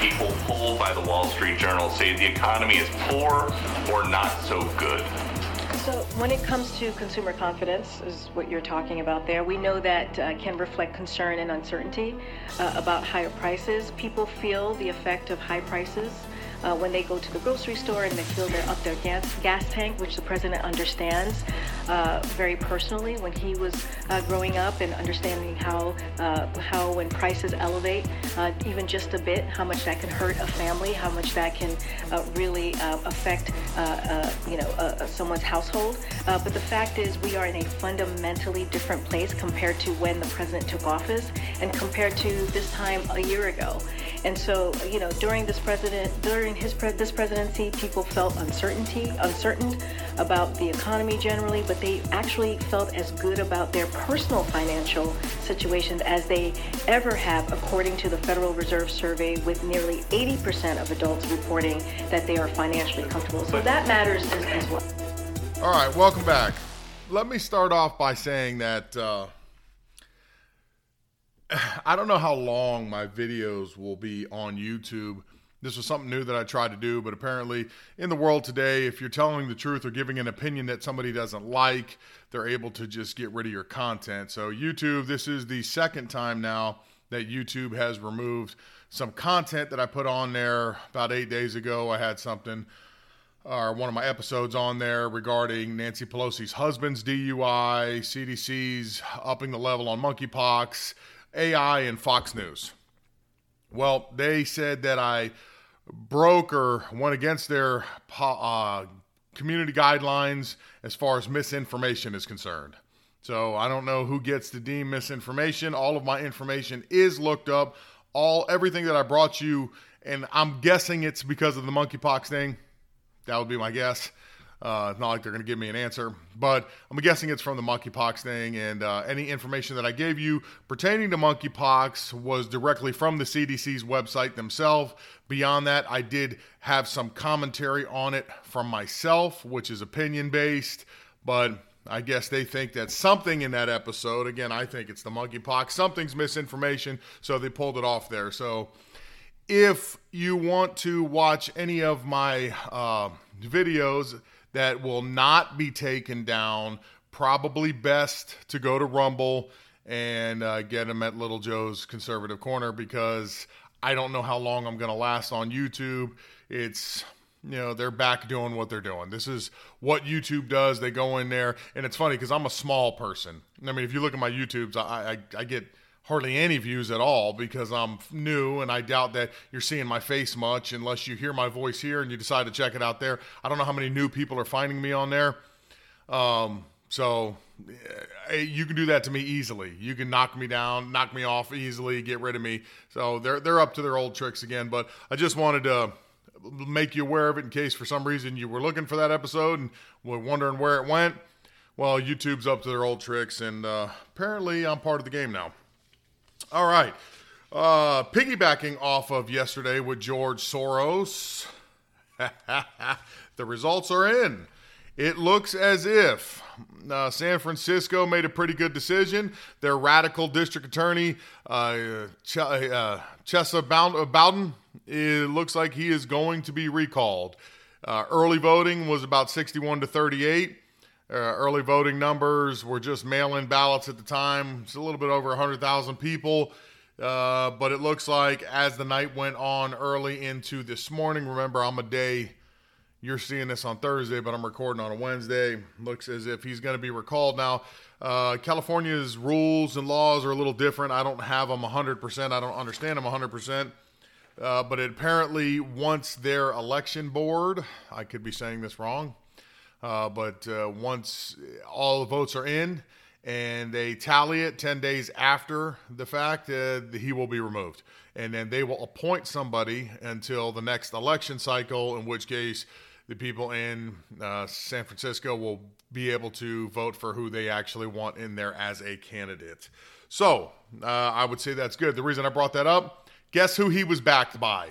people polled by the Wall Street Journal say the economy is poor or not so good. So when it comes to consumer confidence, is what you're talking about there, we know that uh, can reflect concern and uncertainty uh, about higher prices. People feel the effect of high prices uh, when they go to the grocery store and they fill their, up their gas, gas tank, which the president understands uh, very personally when he was uh, growing up and understanding how, uh, how when prices elevate, uh, even just a bit, how much that can hurt a family, how much that can uh, really affect, you know, someone's household. but the fact is, we are in a fundamentally different place compared to when the president took office and compared to this time a year ago. And so, you know, during this president, during his pre- this presidency, people felt uncertainty, uncertain about the economy generally, but they actually felt as good about their personal financial situations as they ever have, according to the Federal Reserve survey, with nearly 80% of adults reporting that they are financially comfortable. So that matters as, as well. All right, welcome back. Let me start off by saying that. Uh, I don't know how long my videos will be on YouTube. This was something new that I tried to do, but apparently, in the world today, if you're telling the truth or giving an opinion that somebody doesn't like, they're able to just get rid of your content. So, YouTube, this is the second time now that YouTube has removed some content that I put on there about eight days ago. I had something or one of my episodes on there regarding Nancy Pelosi's husband's DUI, CDC's upping the level on monkeypox, AI and Fox News. Well, they said that I broke or went against their uh, community guidelines as far as misinformation is concerned. So I don't know who gets to deem misinformation. All of my information is looked up. All everything that I brought you, and I'm guessing it's because of the monkeypox thing. That would be my guess. Uh, it's not like they're going to give me an answer, but I'm guessing it's from the monkeypox thing. And uh, any information that I gave you pertaining to monkeypox was directly from the CDC's website themselves. Beyond that, I did have some commentary on it from myself, which is opinion based, but I guess they think that something in that episode, again, I think it's the monkeypox, something's misinformation, so they pulled it off there. So if you want to watch any of my uh, videos, that will not be taken down. Probably best to go to Rumble and uh, get him at Little Joe's Conservative Corner because I don't know how long I'm going to last on YouTube. It's you know they're back doing what they're doing this is what youtube does they go in there and it's funny because i'm a small person i mean if you look at my youtubes I, I, I get hardly any views at all because I'm new and I doubt that you're seeing my face much unless you hear my voice here and you decide to check it out there. I don't know how many new people are finding me on there. Um, so eh, you can do that to me easily. You can knock me down, knock me off easily, get rid of me. So they're they're up to their old tricks again. But I just wanted to make you aware of it in case for some reason you were looking for that episode and were wondering where it went. Well, YouTube's up to their old tricks, and uh, apparently I'm part of the game now. All right. Uh, piggybacking off of yesterday with George Soros, the results are in. It looks as if uh, San Francisco made a pretty good decision. Their radical district attorney, uh, Ch- uh, Chesa Boudin, it looks like he is going to be recalled. Uh, early voting was about 61 to 38. Uh, early voting numbers were just mail in ballots at the time. It's a little bit over 100,000 people. Uh, but it looks like as the night went on early into this morning, remember, I'm a day, you're seeing this on Thursday, but I'm recording on a Wednesday. Looks as if he's going to be recalled. Now, uh, California's rules and laws are a little different. I don't have them 100%. I don't understand them 100%. Uh, but it apparently, once their election board, I could be saying this wrong, uh, but uh, once all the votes are in and they tally it 10 days after the fact, uh, he will be removed. And then they will appoint somebody until the next election cycle, in which case the people in uh, San Francisco will be able to vote for who they actually want in there as a candidate. So uh, I would say that's good. The reason I brought that up, guess who he was backed by?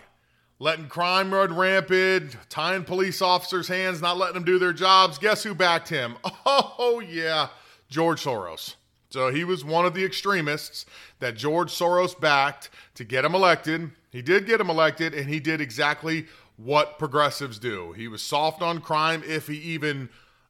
Letting crime run rampant, tying police officers' hands, not letting them do their jobs. Guess who backed him? Oh, yeah, George Soros. So he was one of the extremists that George Soros backed to get him elected. He did get him elected, and he did exactly what progressives do. He was soft on crime if he even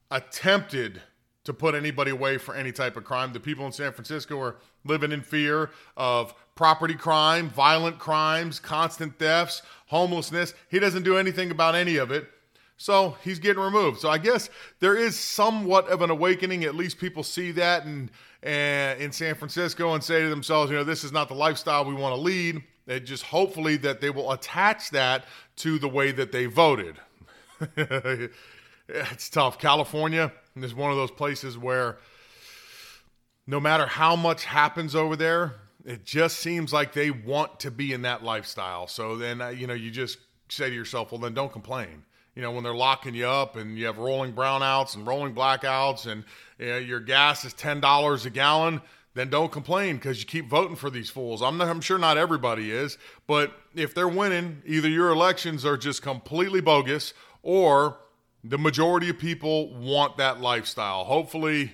attempted to put anybody away for any type of crime. The people in San Francisco are living in fear of property crime, violent crimes, constant thefts, homelessness. He doesn't do anything about any of it. So he's getting removed. So I guess there is somewhat of an awakening. At least people see that and, and eh, in San Francisco and say to themselves, you know, this is not the lifestyle we want to lead. And just hopefully that they will attach that to the way that they voted. it's tough. California is one of those places where no matter how much happens over there, it just seems like they want to be in that lifestyle. So then, uh, you know, you just say to yourself, well, then don't complain. You know, when they're locking you up and you have rolling brownouts and rolling blackouts and you know, your gas is $10 a gallon, then don't complain because you keep voting for these fools. I'm, not, I'm sure not everybody is, but if they're winning, either your elections are just completely bogus or the majority of people want that lifestyle. Hopefully,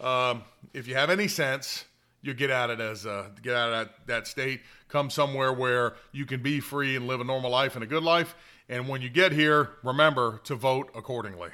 um, if you have any sense, you get out of it as a, get out of that, that state, come somewhere where you can be free and live a normal life and a good life. And when you get here, remember to vote accordingly.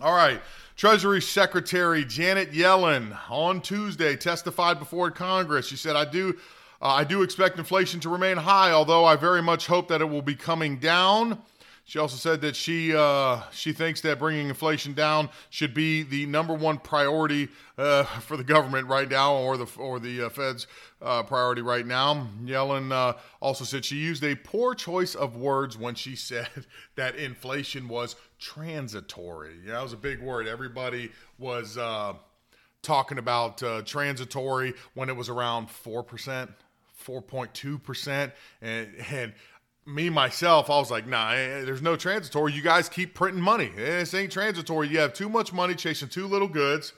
All right. Treasury Secretary Janet Yellen on Tuesday testified before Congress. She said, "I do, uh, I do expect inflation to remain high, although I very much hope that it will be coming down." She also said that she uh, she thinks that bringing inflation down should be the number one priority uh, for the government right now, or the or the uh, Fed's uh, priority right now. Yellen uh, also said she used a poor choice of words when she said that inflation was transitory. Yeah, that was a big word. Everybody was uh, talking about transitory when it was around four percent. 4.2% and, and me myself, I was like, nah, eh, eh, there's no transitory. You guys keep printing money. Eh, this ain't transitory. You have too much money chasing too little goods.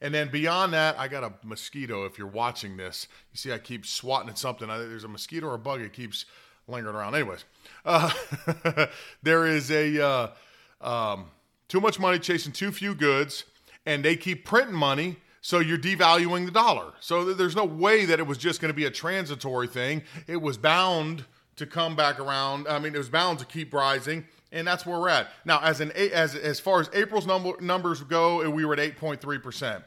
And then beyond that, I got a mosquito. If you're watching this, you see I keep swatting at something. I, There's a mosquito or a bug. It keeps lingering around. Anyways, uh, there is a uh, um, too much money chasing too few goods, and they keep printing money. So you're devaluing the dollar. So there's no way that it was just going to be a transitory thing. It was bound – to come back around. I mean, it was bound to keep rising, and that's where we're at now. As an as as far as April's number, numbers go, we were at eight point three percent.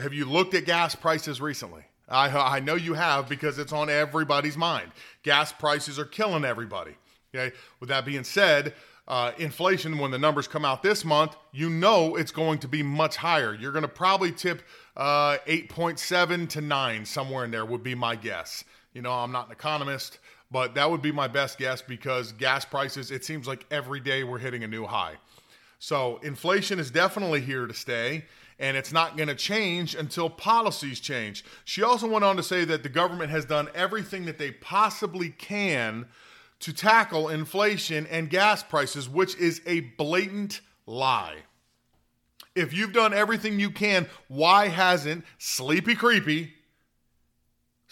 Have you looked at gas prices recently? I I know you have because it's on everybody's mind. Gas prices are killing everybody. Okay. With that being said. Uh, inflation, when the numbers come out this month, you know it's going to be much higher. You're going to probably tip uh, 8.7 to 9, somewhere in there, would be my guess. You know, I'm not an economist, but that would be my best guess because gas prices, it seems like every day we're hitting a new high. So inflation is definitely here to stay, and it's not going to change until policies change. She also went on to say that the government has done everything that they possibly can to tackle inflation and gas prices, which is a blatant lie. If you've done everything you can, why hasn't Sleepy Creepy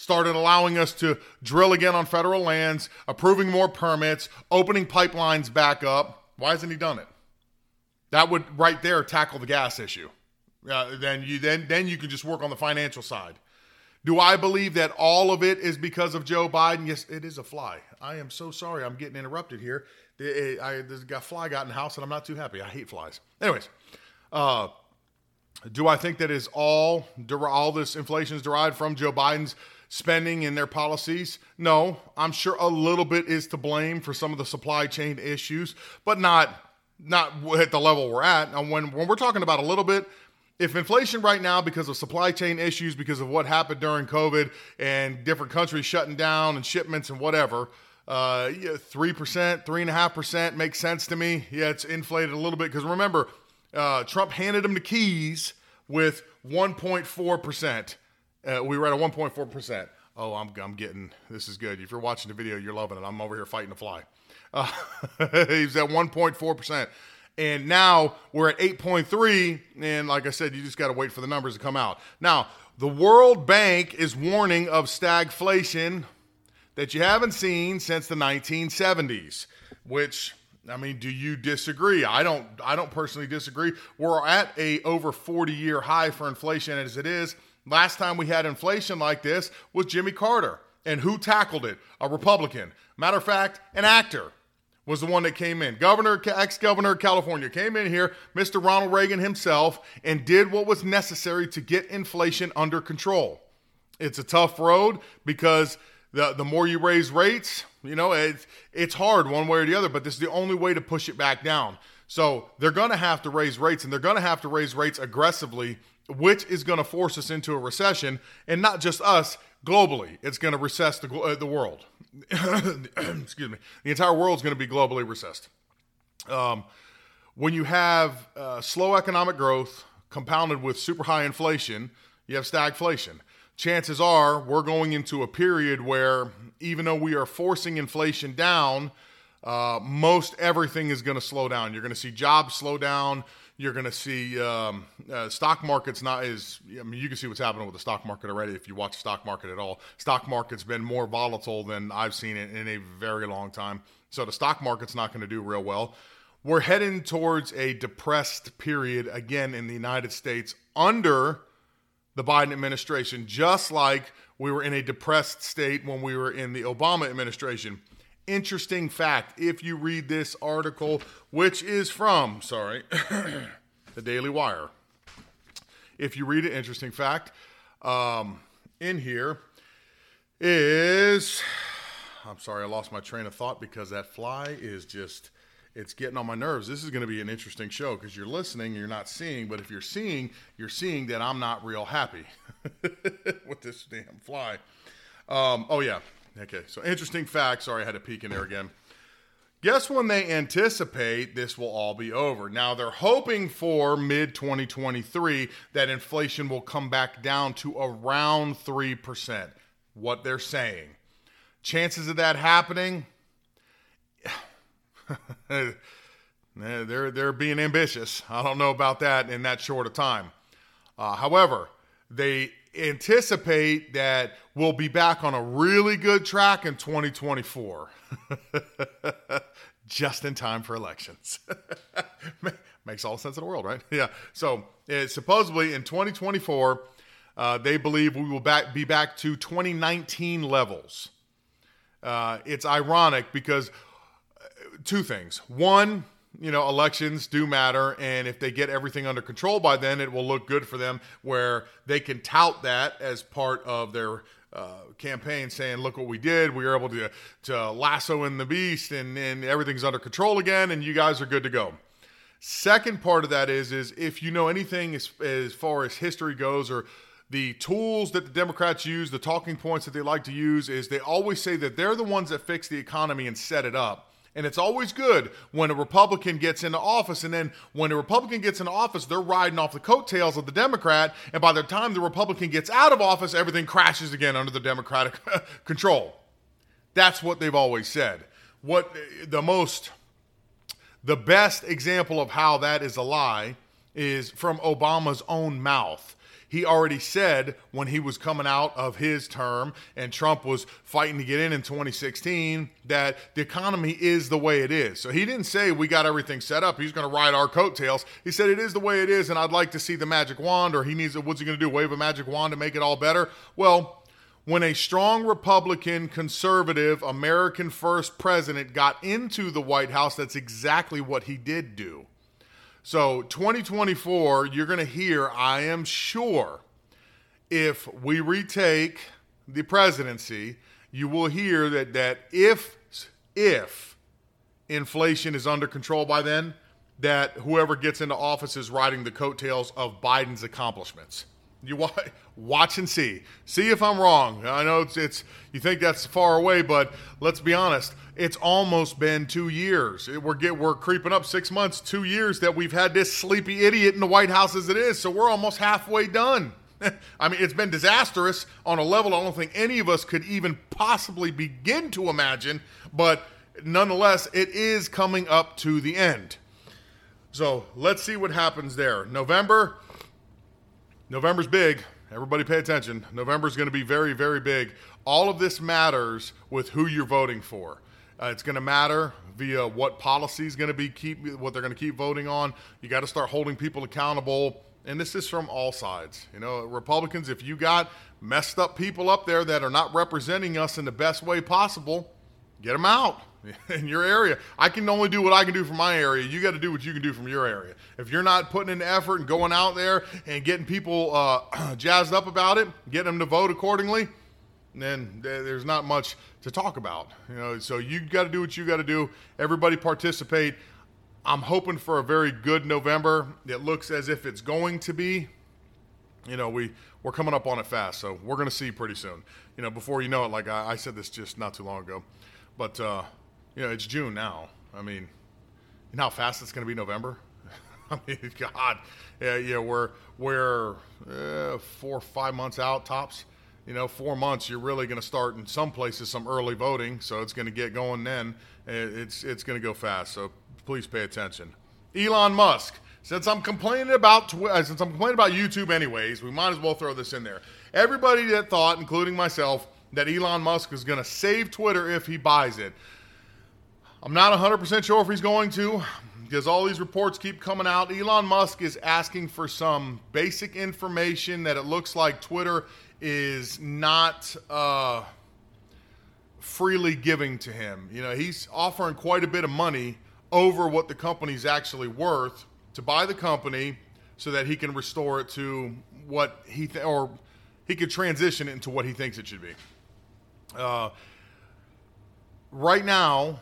started allowing us to drill again on federal lands, approving more permits, opening pipelines back up. Why hasn't he done it? That would right there tackle the gas issue. Uh, then you then then you can just work on the financial side. Do I believe that all of it is because of Joe Biden? Yes, it is a fly. I am so sorry. I'm getting interrupted here. I, this guy fly got in the house, and I'm not too happy. I hate flies. Anyways, uh, do I think that is all all this inflation is derived from Joe Biden's spending and their policies? No, I'm sure a little bit is to blame for some of the supply chain issues, but not not at the level we're at. And when when we're talking about a little bit, if inflation right now because of supply chain issues because of what happened during COVID and different countries shutting down and shipments and whatever, uh, a half percent makes sense to me. Yeah, it's inflated a little bit because remember, uh, Trump handed them the keys with 1.4%. Uh, we were at a 1.4%. Oh, I'm, I'm getting this is good. If you're watching the video, you're loving it. I'm over here fighting a fly. Uh, he's at 1.4%. And now we're at 8.3. And like I said, you just got to wait for the numbers to come out. Now, the World Bank is warning of stagflation that you haven't seen since the 1970s, which I mean, do you disagree? I don't I don't personally disagree. We're at a over 40 year high for inflation as it is. Last time we had inflation like this was Jimmy Carter. And who tackled it? A Republican. Matter of fact, an actor was the one that came in. Governor, ex governor of California came in here, Mr. Ronald Reagan himself, and did what was necessary to get inflation under control. It's a tough road because the, the more you raise rates, you know, it's, it's hard one way or the other, but this is the only way to push it back down. So they're going to have to raise rates, and they're going to have to raise rates aggressively, which is going to force us into a recession, and not just us globally. It's going to recess the, uh, the world. excuse me, the entire world is going to be globally recessed. Um, when you have uh, slow economic growth compounded with super high inflation, you have stagflation. Chances are we're going into a period where, even though we are forcing inflation down, uh, most everything is going to slow down. You're going to see jobs slow down. You're going to see um, uh, stock market's not as. I mean, you can see what's happening with the stock market already if you watch the stock market at all. Stock market's been more volatile than I've seen it in a very long time. So the stock market's not going to do real well. We're heading towards a depressed period again in the United States under the Biden administration, just like we were in a depressed state when we were in the Obama administration. Interesting fact if you read this article, which is from, sorry, the Daily Wire. If you read it, interesting fact, um, in here is, I'm sorry, I lost my train of thought because that fly is just it's getting on my nerves. This is going to be an interesting show because you're listening, you're not seeing, but if you're seeing, you're seeing that I'm not real happy with this damn fly. Um, oh yeah, Okay, so interesting fact. Sorry, I had to peek in there again. Guess when they anticipate this will all be over? Now, they're hoping for mid 2023 that inflation will come back down to around 3%. What they're saying. Chances of that happening? they're, they're being ambitious. I don't know about that in that short a time. Uh, however, they anticipate that we'll be back on a really good track in 2024. Just in time for elections. Makes all sense in the world, right? Yeah. So supposedly in 2024, uh, they believe we will back, be back to 2019 levels. Uh, it's ironic because uh, two things. One, you know, elections do matter. And if they get everything under control by then, it will look good for them where they can tout that as part of their uh, campaign saying, look what we did. We were able to, to lasso in the beast and, and everything's under control again and you guys are good to go. Second part of that is, is if you know anything as, as far as history goes or the tools that the Democrats use, the talking points that they like to use is they always say that they're the ones that fix the economy and set it up and it's always good when a Republican gets into office. And then when a Republican gets into office, they're riding off the coattails of the Democrat. And by the time the Republican gets out of office, everything crashes again under the Democratic control. That's what they've always said. What the most, the best example of how that is a lie is from Obama's own mouth he already said when he was coming out of his term and Trump was fighting to get in in 2016 that the economy is the way it is. So he didn't say we got everything set up. He's going to ride our coattails. He said it is the way it is, and I'd like to see the magic wand, or he needs. What's he going to do? Wave a magic wand to make it all better? Well, when a strong Republican, conservative, American first president got into the White House, that's exactly what he did do. So 2024, you're going to hear, I am sure, if we retake the presidency, you will hear that that if if inflation is under control by then, that whoever gets into office is riding the coattails of Biden's accomplishments. You wa- watch and see. See if I'm wrong. I know it's, it's you think that's far away, but let's be honest. It's almost been two years. It- We're get we're creeping up six months, two years that we've had this sleepy idiot in the White House as it is. So we're almost halfway done. I mean, it's been disastrous on a level I don't think any of us could even possibly begin to imagine. But nonetheless, it is coming up to the end. So let's see what happens there. November. November's big. Everybody pay attention. November's going to be very, very big. All of this matters with who you're voting for. Uh, it's going to matter via what policy is going to be keep what they're going to keep voting on. You got to start holding people accountable, and this is from all sides. You know, Republicans, if you got messed up people up there that are not representing us in the best way possible, get them out in your area. I can only do what I can do from my area. You got to do what you can do from your area. If you're not putting in the effort and going out there and getting people uh, jazzed up about it, getting them to vote accordingly, then there's not much to talk about. You know, so you got to do what you got to do. Everybody participate. I'm hoping for a very good November. It looks as if it's going to be. You know, we we're coming up on it fast, so we're going to see pretty soon. You know, before you know it, like I, I said this just not too long ago, but uh, you know, it's June now. I mean, you know how fast it's going to be November. I mean, God, yeah, yeah, we're we're uh, four five months out tops. You know, four months, you're really going to start in some places some early voting, so it's going to get going then. It's it's going to go fast, so please pay attention. Elon Musk. Since I'm complaining about uh, since I'm complaining about YouTube anyways, we might as well throw this in there. Everybody that thought, including myself, that Elon Musk is going to save Twitter if he buys it. I'm not 100% sure if he's going to because all these reports keep coming out. Elon Musk is asking for some basic information that it looks like Twitter is not uh, freely giving to him. You know, he's offering quite a bit of money over what the company's actually worth to buy the company so that he can restore it to what he th- or he could transition it into what he thinks it should be. Uh, right now,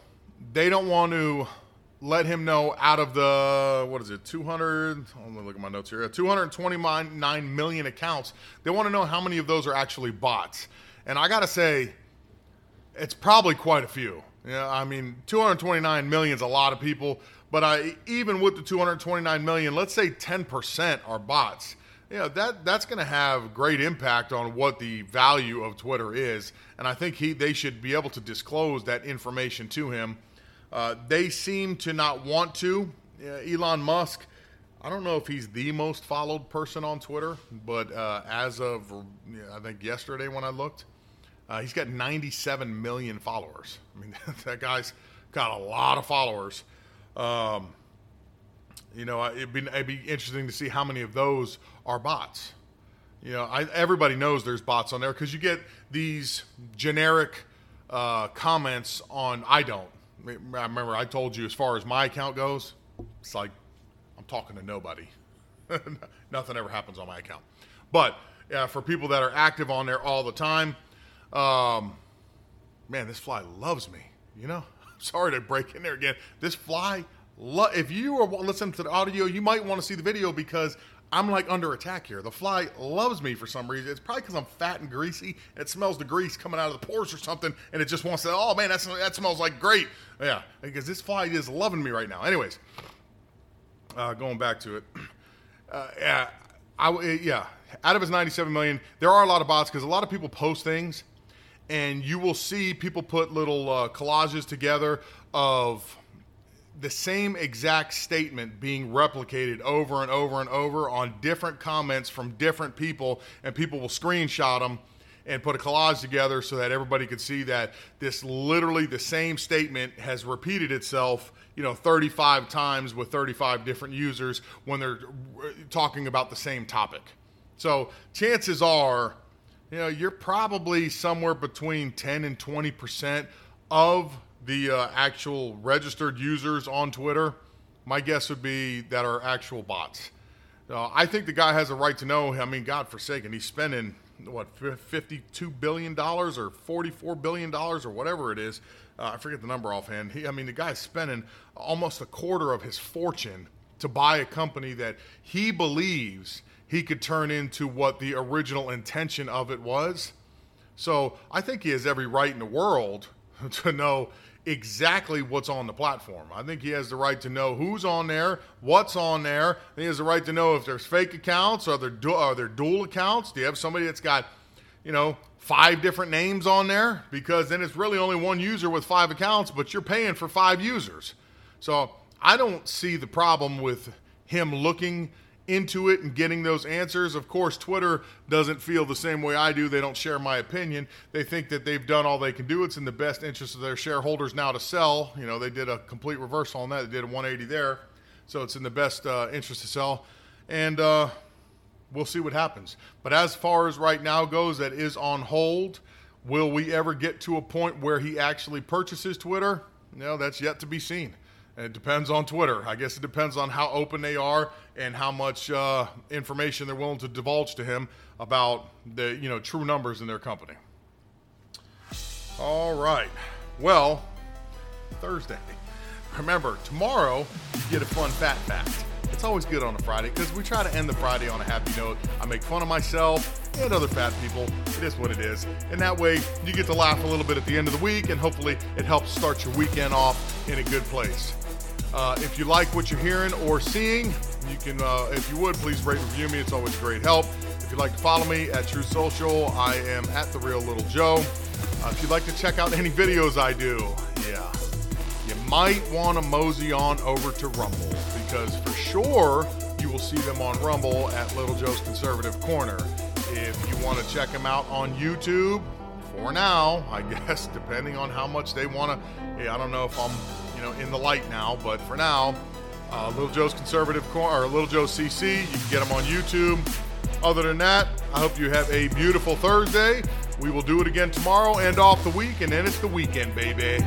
they don't want to let him know out of the what is it 200 let me look at my notes here 229 million accounts they want to know how many of those are actually bots. And i gotta say it's probably quite a few. Yeah i mean 229 million is a lot of people but I, even with the 229 million let's say 10% are bots. Know that that's going to have great impact on what the value of Twitter is, and I think he they should be able to disclose that information to him. Uh, they seem to not want to. Elon Musk, I don't know if he's the most followed person on Twitter, but uh, as of I think yesterday when I looked, uh, he's got 97 million followers. I mean, that guy's got a lot of followers. Um, you know, it'd be, it'd be interesting to see how many of those are bots. You know, I, everybody knows there's bots on there because you get these generic uh, comments on I don't. I remember I told you as far as my account goes, it's like I'm talking to nobody. Nothing ever happens on my account. But uh, for people that are active on there all the time, um, man, this fly loves me. You know, sorry to break in there again. This fly, lo- if you are listening to the audio, you might want to see the video because I'm like under attack here. The fly loves me for some reason. It's probably because I'm fat and greasy. It smells the grease coming out of the pores or something, and it just wants to. Oh man, that's, that smells like great. Yeah, because this fly is loving me right now. Anyways, uh, going back to it, uh, yeah, I yeah. Out of his 97 million, there are a lot of bots because a lot of people post things, and you will see people put little uh, collages together of the same exact statement being replicated over and over and over on different comments from different people, and people will screenshot them and put a collage together so that everybody could see that this literally the same statement has repeated itself, you know, 35 times with 35 different users when they're uh, talking about the same topic. So chances are, you know, you're probably somewhere between 10 and 20 percent of the uh, actual registered users on Twitter. My guess would be that are actual bots. Uh, I think the guy has a right to know. I mean, God forsaken, he's spending what fifty-two billion dollars or forty-four billion dollars or whatever it is. Uh, I forget the number offhand. He, I mean, the guy's spending almost a quarter of his fortune to buy a company that he believes he could turn into what the original intention of it was. So I think he has every right in the world to know exactly what's on the platform. I think he has the right to know who's on there, what's on there. he has the right to know if there's fake accounts, are there, du- are there dual accounts? Do you have somebody that's got, you know, five different names on there? Because then it's really only one user with five accounts, but you're paying for five users. So I don't see the problem with him looking into it and getting those answers. Of course, Twitter doesn't feel the same way I do. They don't share my opinion. They think that they've done all they can do. It's in the best interest of their shareholders now to sell. You know, they did a complete reversal on that. They did a 180 there. So it's in the best uh, interest to sell. And uh, we'll see what happens. But as far as right now goes, that is on hold. Will we ever get to a point where he actually purchases Twitter? No, that's yet to be seen. It depends on Twitter. I guess it depends on how open they are and how much uh, information they're willing to divulge to him about the you know true numbers in their company. All right. Well, Thursday. Remember, tomorrow you get a fun fat fact. It's always good on a Friday because we try to end the Friday on a happy note. I make fun of myself and other fat people. It is what it is. And that way you get to laugh a little bit at the end of the week and hopefully it helps start your weekend off in a good place. Uh, if you like what you're hearing or seeing, you can, uh, if you would, please rate and review me. It's always great help. If you'd like to follow me at Truth Social, I am at the Real Little Joe. Uh, if you'd like to check out any videos I do, yeah, you might want to mosey on over to Rumble because for sure you will see them on Rumble at Little Joe's Conservative Corner. If you want to check them out on YouTube, for now, I guess, depending on how much they want to, yeah, I don't know if I'm you know, in the light now. But for now, uh, Little Joe's Conservative Corner or Little Joe CC, you can get them on YouTube. Other than that, I hope you have a beautiful Thursday. We will do it again tomorrow, end off the week, and then it's the weekend, baby.